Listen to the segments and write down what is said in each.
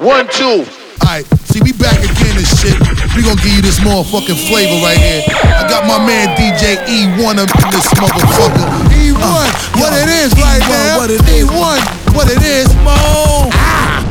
One, two. Alright, see, we back again and shit. We gonna give you this motherfucking flavor right here. I got my man DJ E1 up in this motherfucker. E1, uh, what yo, it is E1, right now. What it is. E1, what it is. Come on. Ah.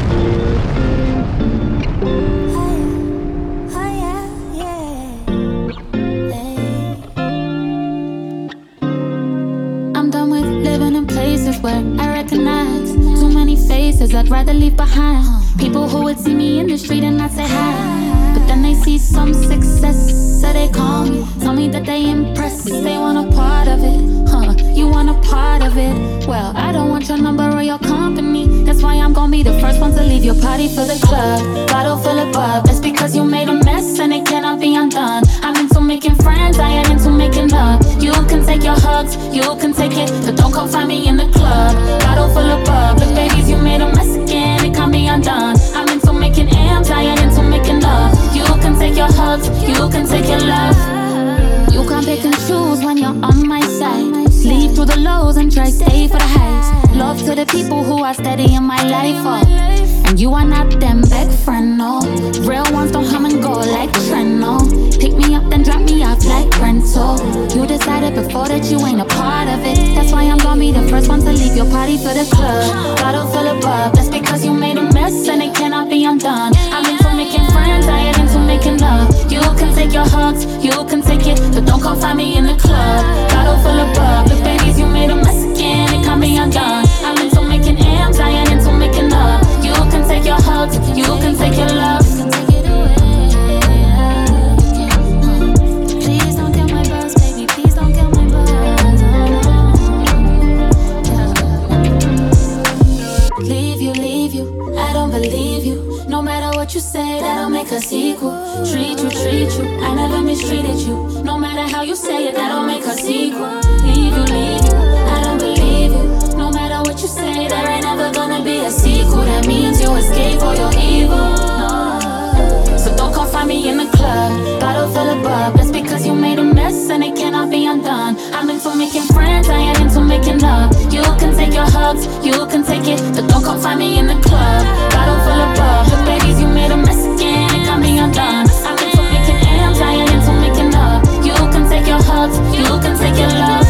I'm done with living in places where I recognize too many faces I'd rather leave behind. People who would see me in the street and not say hi. But then they see some success, so they call me. Tell me that they impressed, they want a part of it. Huh, you want a part of it. Well, I don't want your number or your company. That's why I'm gonna be the first one to leave your party for the club. Bottle full of bub, that's because you made a mess and it cannot be undone. I'm into making friends, I am into making love. You can take your hugs, you can take it, but don't come find me in the club. Bottle full of bub, look, babies, you made a mess again, it can't be undone. I'm into making amps, I am into making love. You can take your hugs, you can take your love. You can't pick and choose when you're on my side. Sleep through the lows and try stay for the highs. Love to the people who are steady in my life. Oh. And you are not them big friend, no. Real ones don't come and go like trend, no. Pick me up, then drop me off like rental. You decided before that you ain't a part of it. That's why I'm gonna be the first one to leave your party for the club. Bottle full of bub, that's because you made a mess and it cannot be undone. I'm into making friends, I into making love. You can take your hugs, you can take it, but don't come find me in the club. Bottle full of bub, look, babies, you made a mess again, it can't be undone. Hugs, you can take it, but don't come find me in the club. Bottle full of bub. Look, babies, you made a mess again, it can't be undone. I'm into making amps, I ain't into making love. You can take your hugs, you can take your love.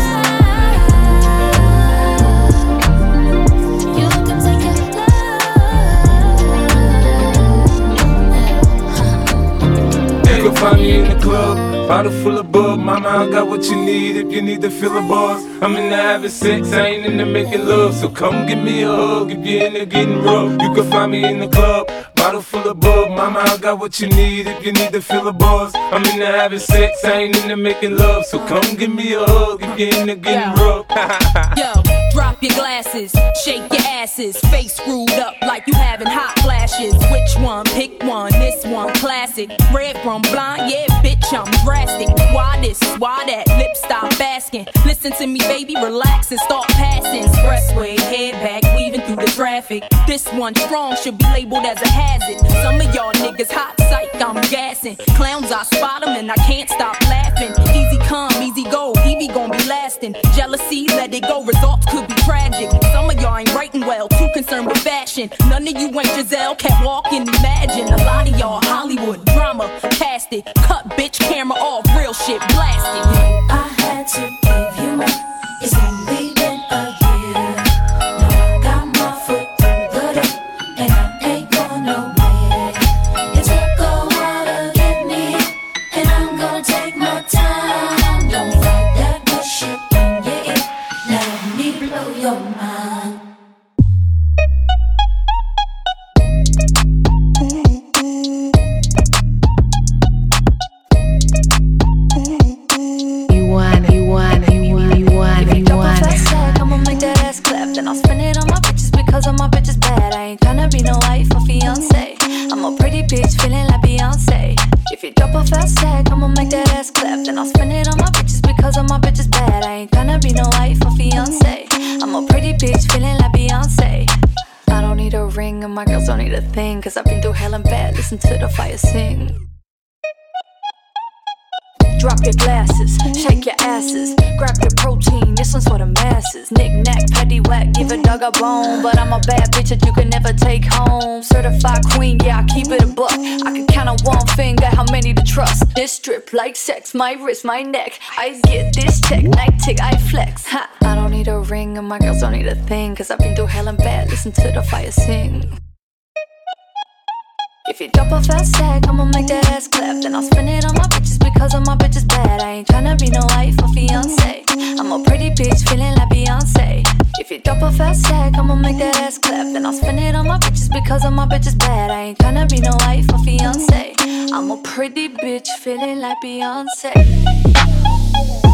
Find me in the club, bottle full of bub. Mama, I got what you need if you need to feel a buzz. I'm in the having sex, I ain't into making love. So come give me a hug if you're in into getting rough. You can find me in the club, bottle full of bub. Mama, I got what you need if you need to feel a buzz. I'm in the having sex, I ain't into making love. So come give me a hug if you're in into getting rough. Your glasses, shake your asses, face screwed up like you having hot flashes. Which one? Pick one. This one, classic. Red from blind, yeah, bitch, I'm drastic. Why this? Why that? Lip stop asking. Listen to me, baby, relax and start passing. Expressway, head back, weaving through the traffic. This one strong should be labeled as a hazard. Some of y'all niggas hot psych, I'm gassing. Clowns, I spot 'em and I can't stop laughing. Easy come, easy go, Evie gon' be lasting. Jealousy, let it go, results could be tragic. Some of y'all ain't writing well, too concerned with fashion. None of you ain't Giselle, can't walk and imagine. A lot of y'all Hollywood drama, cast it. Cut bitch camera off, you drop a fast tag, I'ma make that ass clap. Then I'll spend it on my bitches because all my bitches bad. I ain't tryna be no wife or fiance. I'm a pretty bitch feeling like Beyonce. I don't need a ring and my girls don't need a thing. Cause I've been through hell and bad. Listen to the fire sing. Drop your glasses, shake your asses, grab your protein. This one's for the masses. Knick knack, petty whack, give a dog a bone. But I'm a bad bitch that you can never take home. Certified queen, yeah, I keep it a buck. I can count on one finger how many to trust. This strip like sex, my wrist, my neck. I get this check, night tick, I flex. Ha, I don't need a ring, and my girls don't need a thing. Cause I've been through hell and bad, listen to the fire sing. If you drop a fast tag, I'ma make that ass clap. Then I'll spend it on my bitches because all my bitches bad. I ain't tryna be no wife or fiance. I'm a pretty bitch feeling like Beyonce. If you drop a fast tag, I'ma make that ass clap. Then I'll spend it on my bitches because all my bitches bad. I ain't tryna be no wife or fiance. I'm a pretty bitch feeling like Beyonce.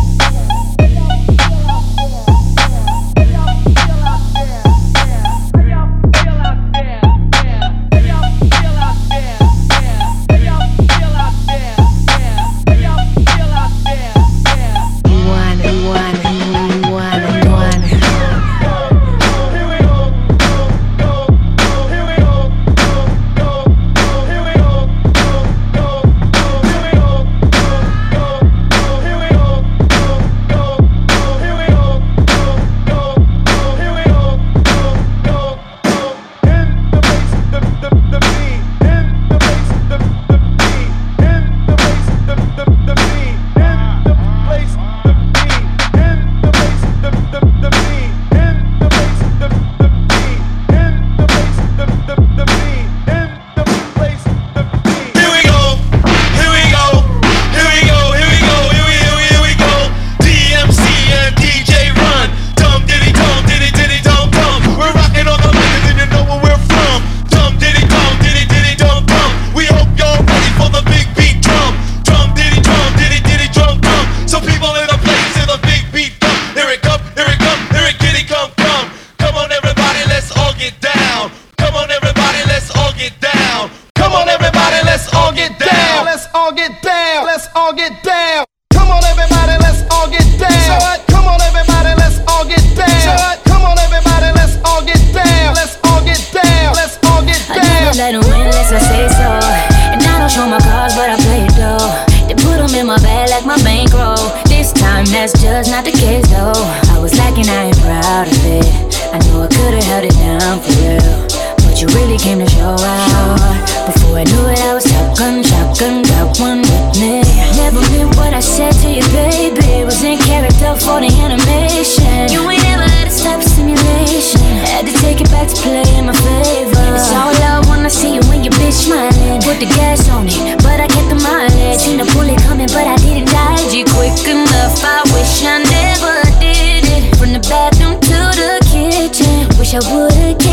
you really came to show out. Before I knew it, I was shotgun, shotgun, got one with me. Never meant what I said to you, baby. Was in character for the animation. You ain't never let it stop simulation. Had to take it back to play in my favor. It's all I want to see you when you bitch smiling. Put the gas on it, but I kept the mileage. Seen the bullet coming, but I didn't dodge it quick enough. I wish I never did it. From the bathroom to the kitchen, wish I would've.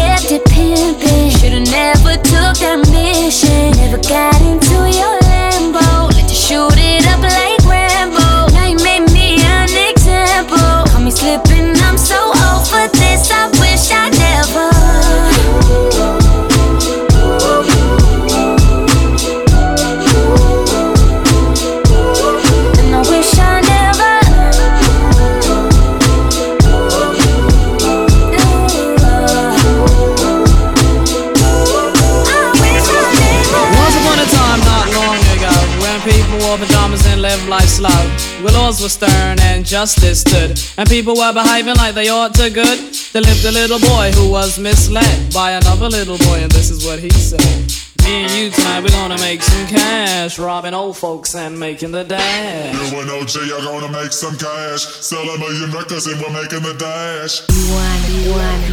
Should've never took that were stern and justice stood, and people were behaving like they ought to good. There lived a little boy who was misled by another little boy, and this is what he said. Me and you tonight, we're gonna make some cash, robbing old folks and making the dash. You and OG are gonna make some cash, sell a million records and we're making the dash. One, one,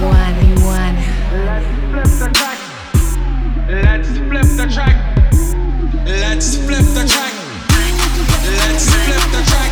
one, one. Let's flip the track. Let's flip the track. Let's flip the track. Flip the track.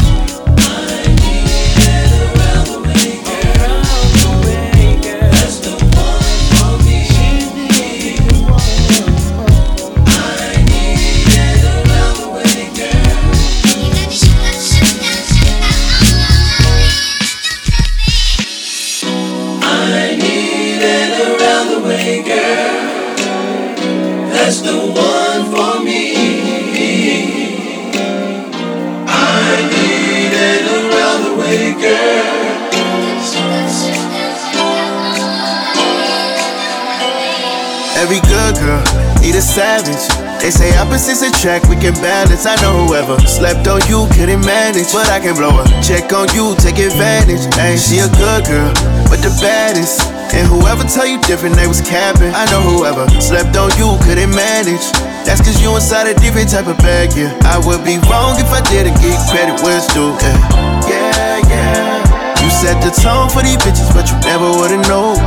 A savage. They say opposites attract, we can balance. I know whoever slept on you couldn't manage, but I can blow her. Check on you, take advantage. Ain't she a good girl, but the baddest. And whoever tell you different, they was capping. I know whoever slept on you couldn't manage. That's cause you inside a different type of bag, yeah. I would be wrong if I didn't give credit where it's due, yeah. Yeah, yeah. You set the tone for these bitches, but you never would've known.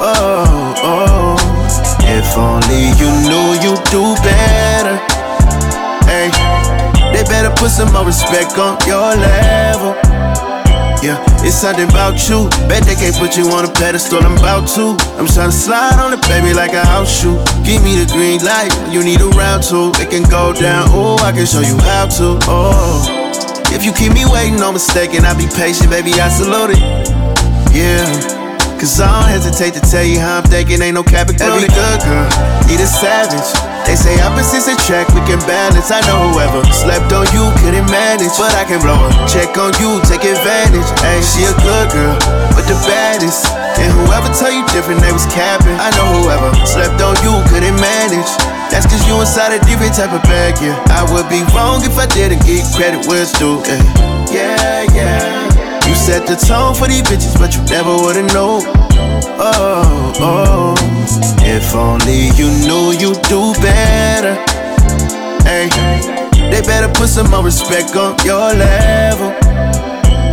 Oh. Only you knew you'd do better. Hey, they better put some more respect on your level. Yeah, it's something about you. Bet they can't put you on a pedestal. I'm about to. I'm trying to slide on the baby like a house shoe. Give me the green light. You need a round two. It can go down. Oh, I can show you how to. Oh, if you keep me waiting, no mistaken. I'll be patient, baby. I salute it. Yeah. Cause I don't hesitate to tell you how I'm thinking, ain't no cap Every good girl need a savage. They say opposites attract, we can balance. I know whoever slept on you couldn't manage, but I can blow her. Check on you, take advantage. Ain't she a good girl, but the baddest. And whoever tell you different, they was capping. I know whoever slept on you couldn't manage. That's cause you inside a different type of bag, yeah. I would be wrong if I didn't give credit where it's due, eh? yeah. Yeah, yeah. You set the tone for these bitches, but you never would've known. Oh, oh. If only you knew you'd do better. Hey, they better put some more respect on your level.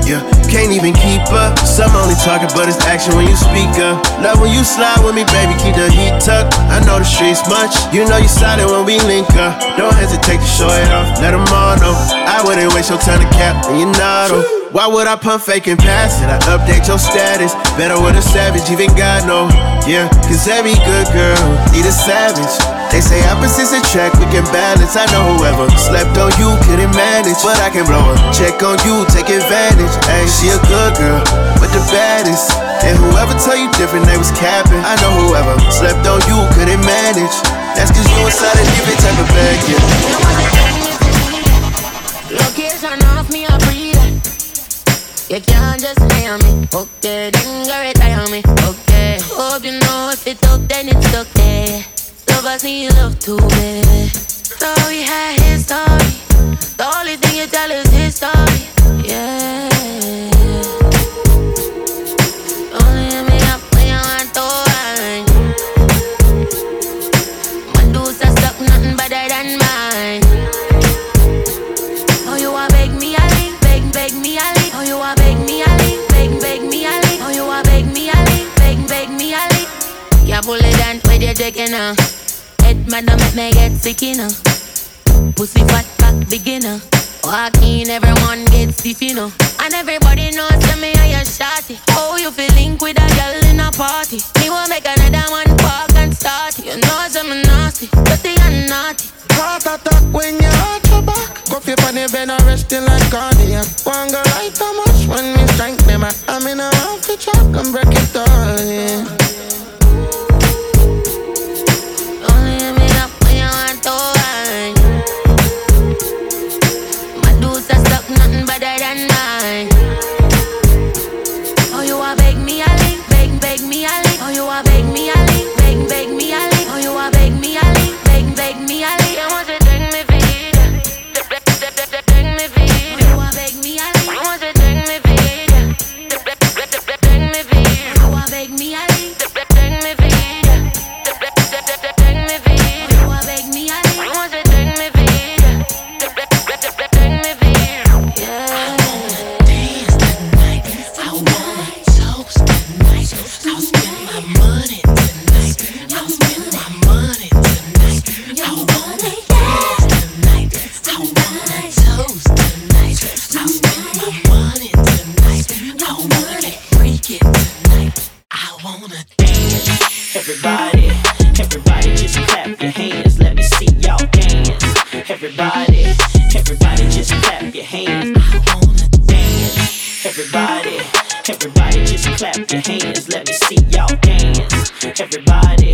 Yeah, can't even keep up. Some only talking, but it's action when you speak up. Love when you slide with me, baby, keep the heat tucked. I know the streets much. You know you solid when we link up. Don't hesitate to show it off. Let them all know. I wouldn't waste your time to cap, and you're not on. Why would I pump fake and pass it? I update your status. Better with a savage, even God know. Yeah, cause every good girl need a savage. They say opposites attract, we can balance. I know whoever slept on you couldn't manage, but I can blow her. Check on you, take advantage. Ain't she a good girl, but the baddest. And whoever tell you different, they was capping. I know whoever slept on you couldn't manage. That's cause you inside a different type of bag, yeah. You can't just nail me. Okay, then go retire on me. Okay. Hope you know if it's up, then it's okay. Lovers need love too, baby. So we had his story. The only thing you tell is his story. Yeah. Only me up when you want to wine. My dudes are stuck, nothing better than mine. Your in her. Head man, don't make me get sick her. Pussy fat back beginner. Walk in, everyone get stiff, you know. And everybody knows to me how you shot. Oh, you feel link with a girl in a party. Me want make another one park and start. You know I'm nasty, dirty and naughty. Heart attack when you hurt your back. Go flip on the bed and resting like cardiac. One girl like how much when me strength them. I'm in a outfit track and break it all, yeah. Everybody just clap your hands, let me see y'all dance. Everybody, everybody just clap your hands. I wanna dance. Everybody, everybody just clap your hands, let me see y'all dance. Everybody.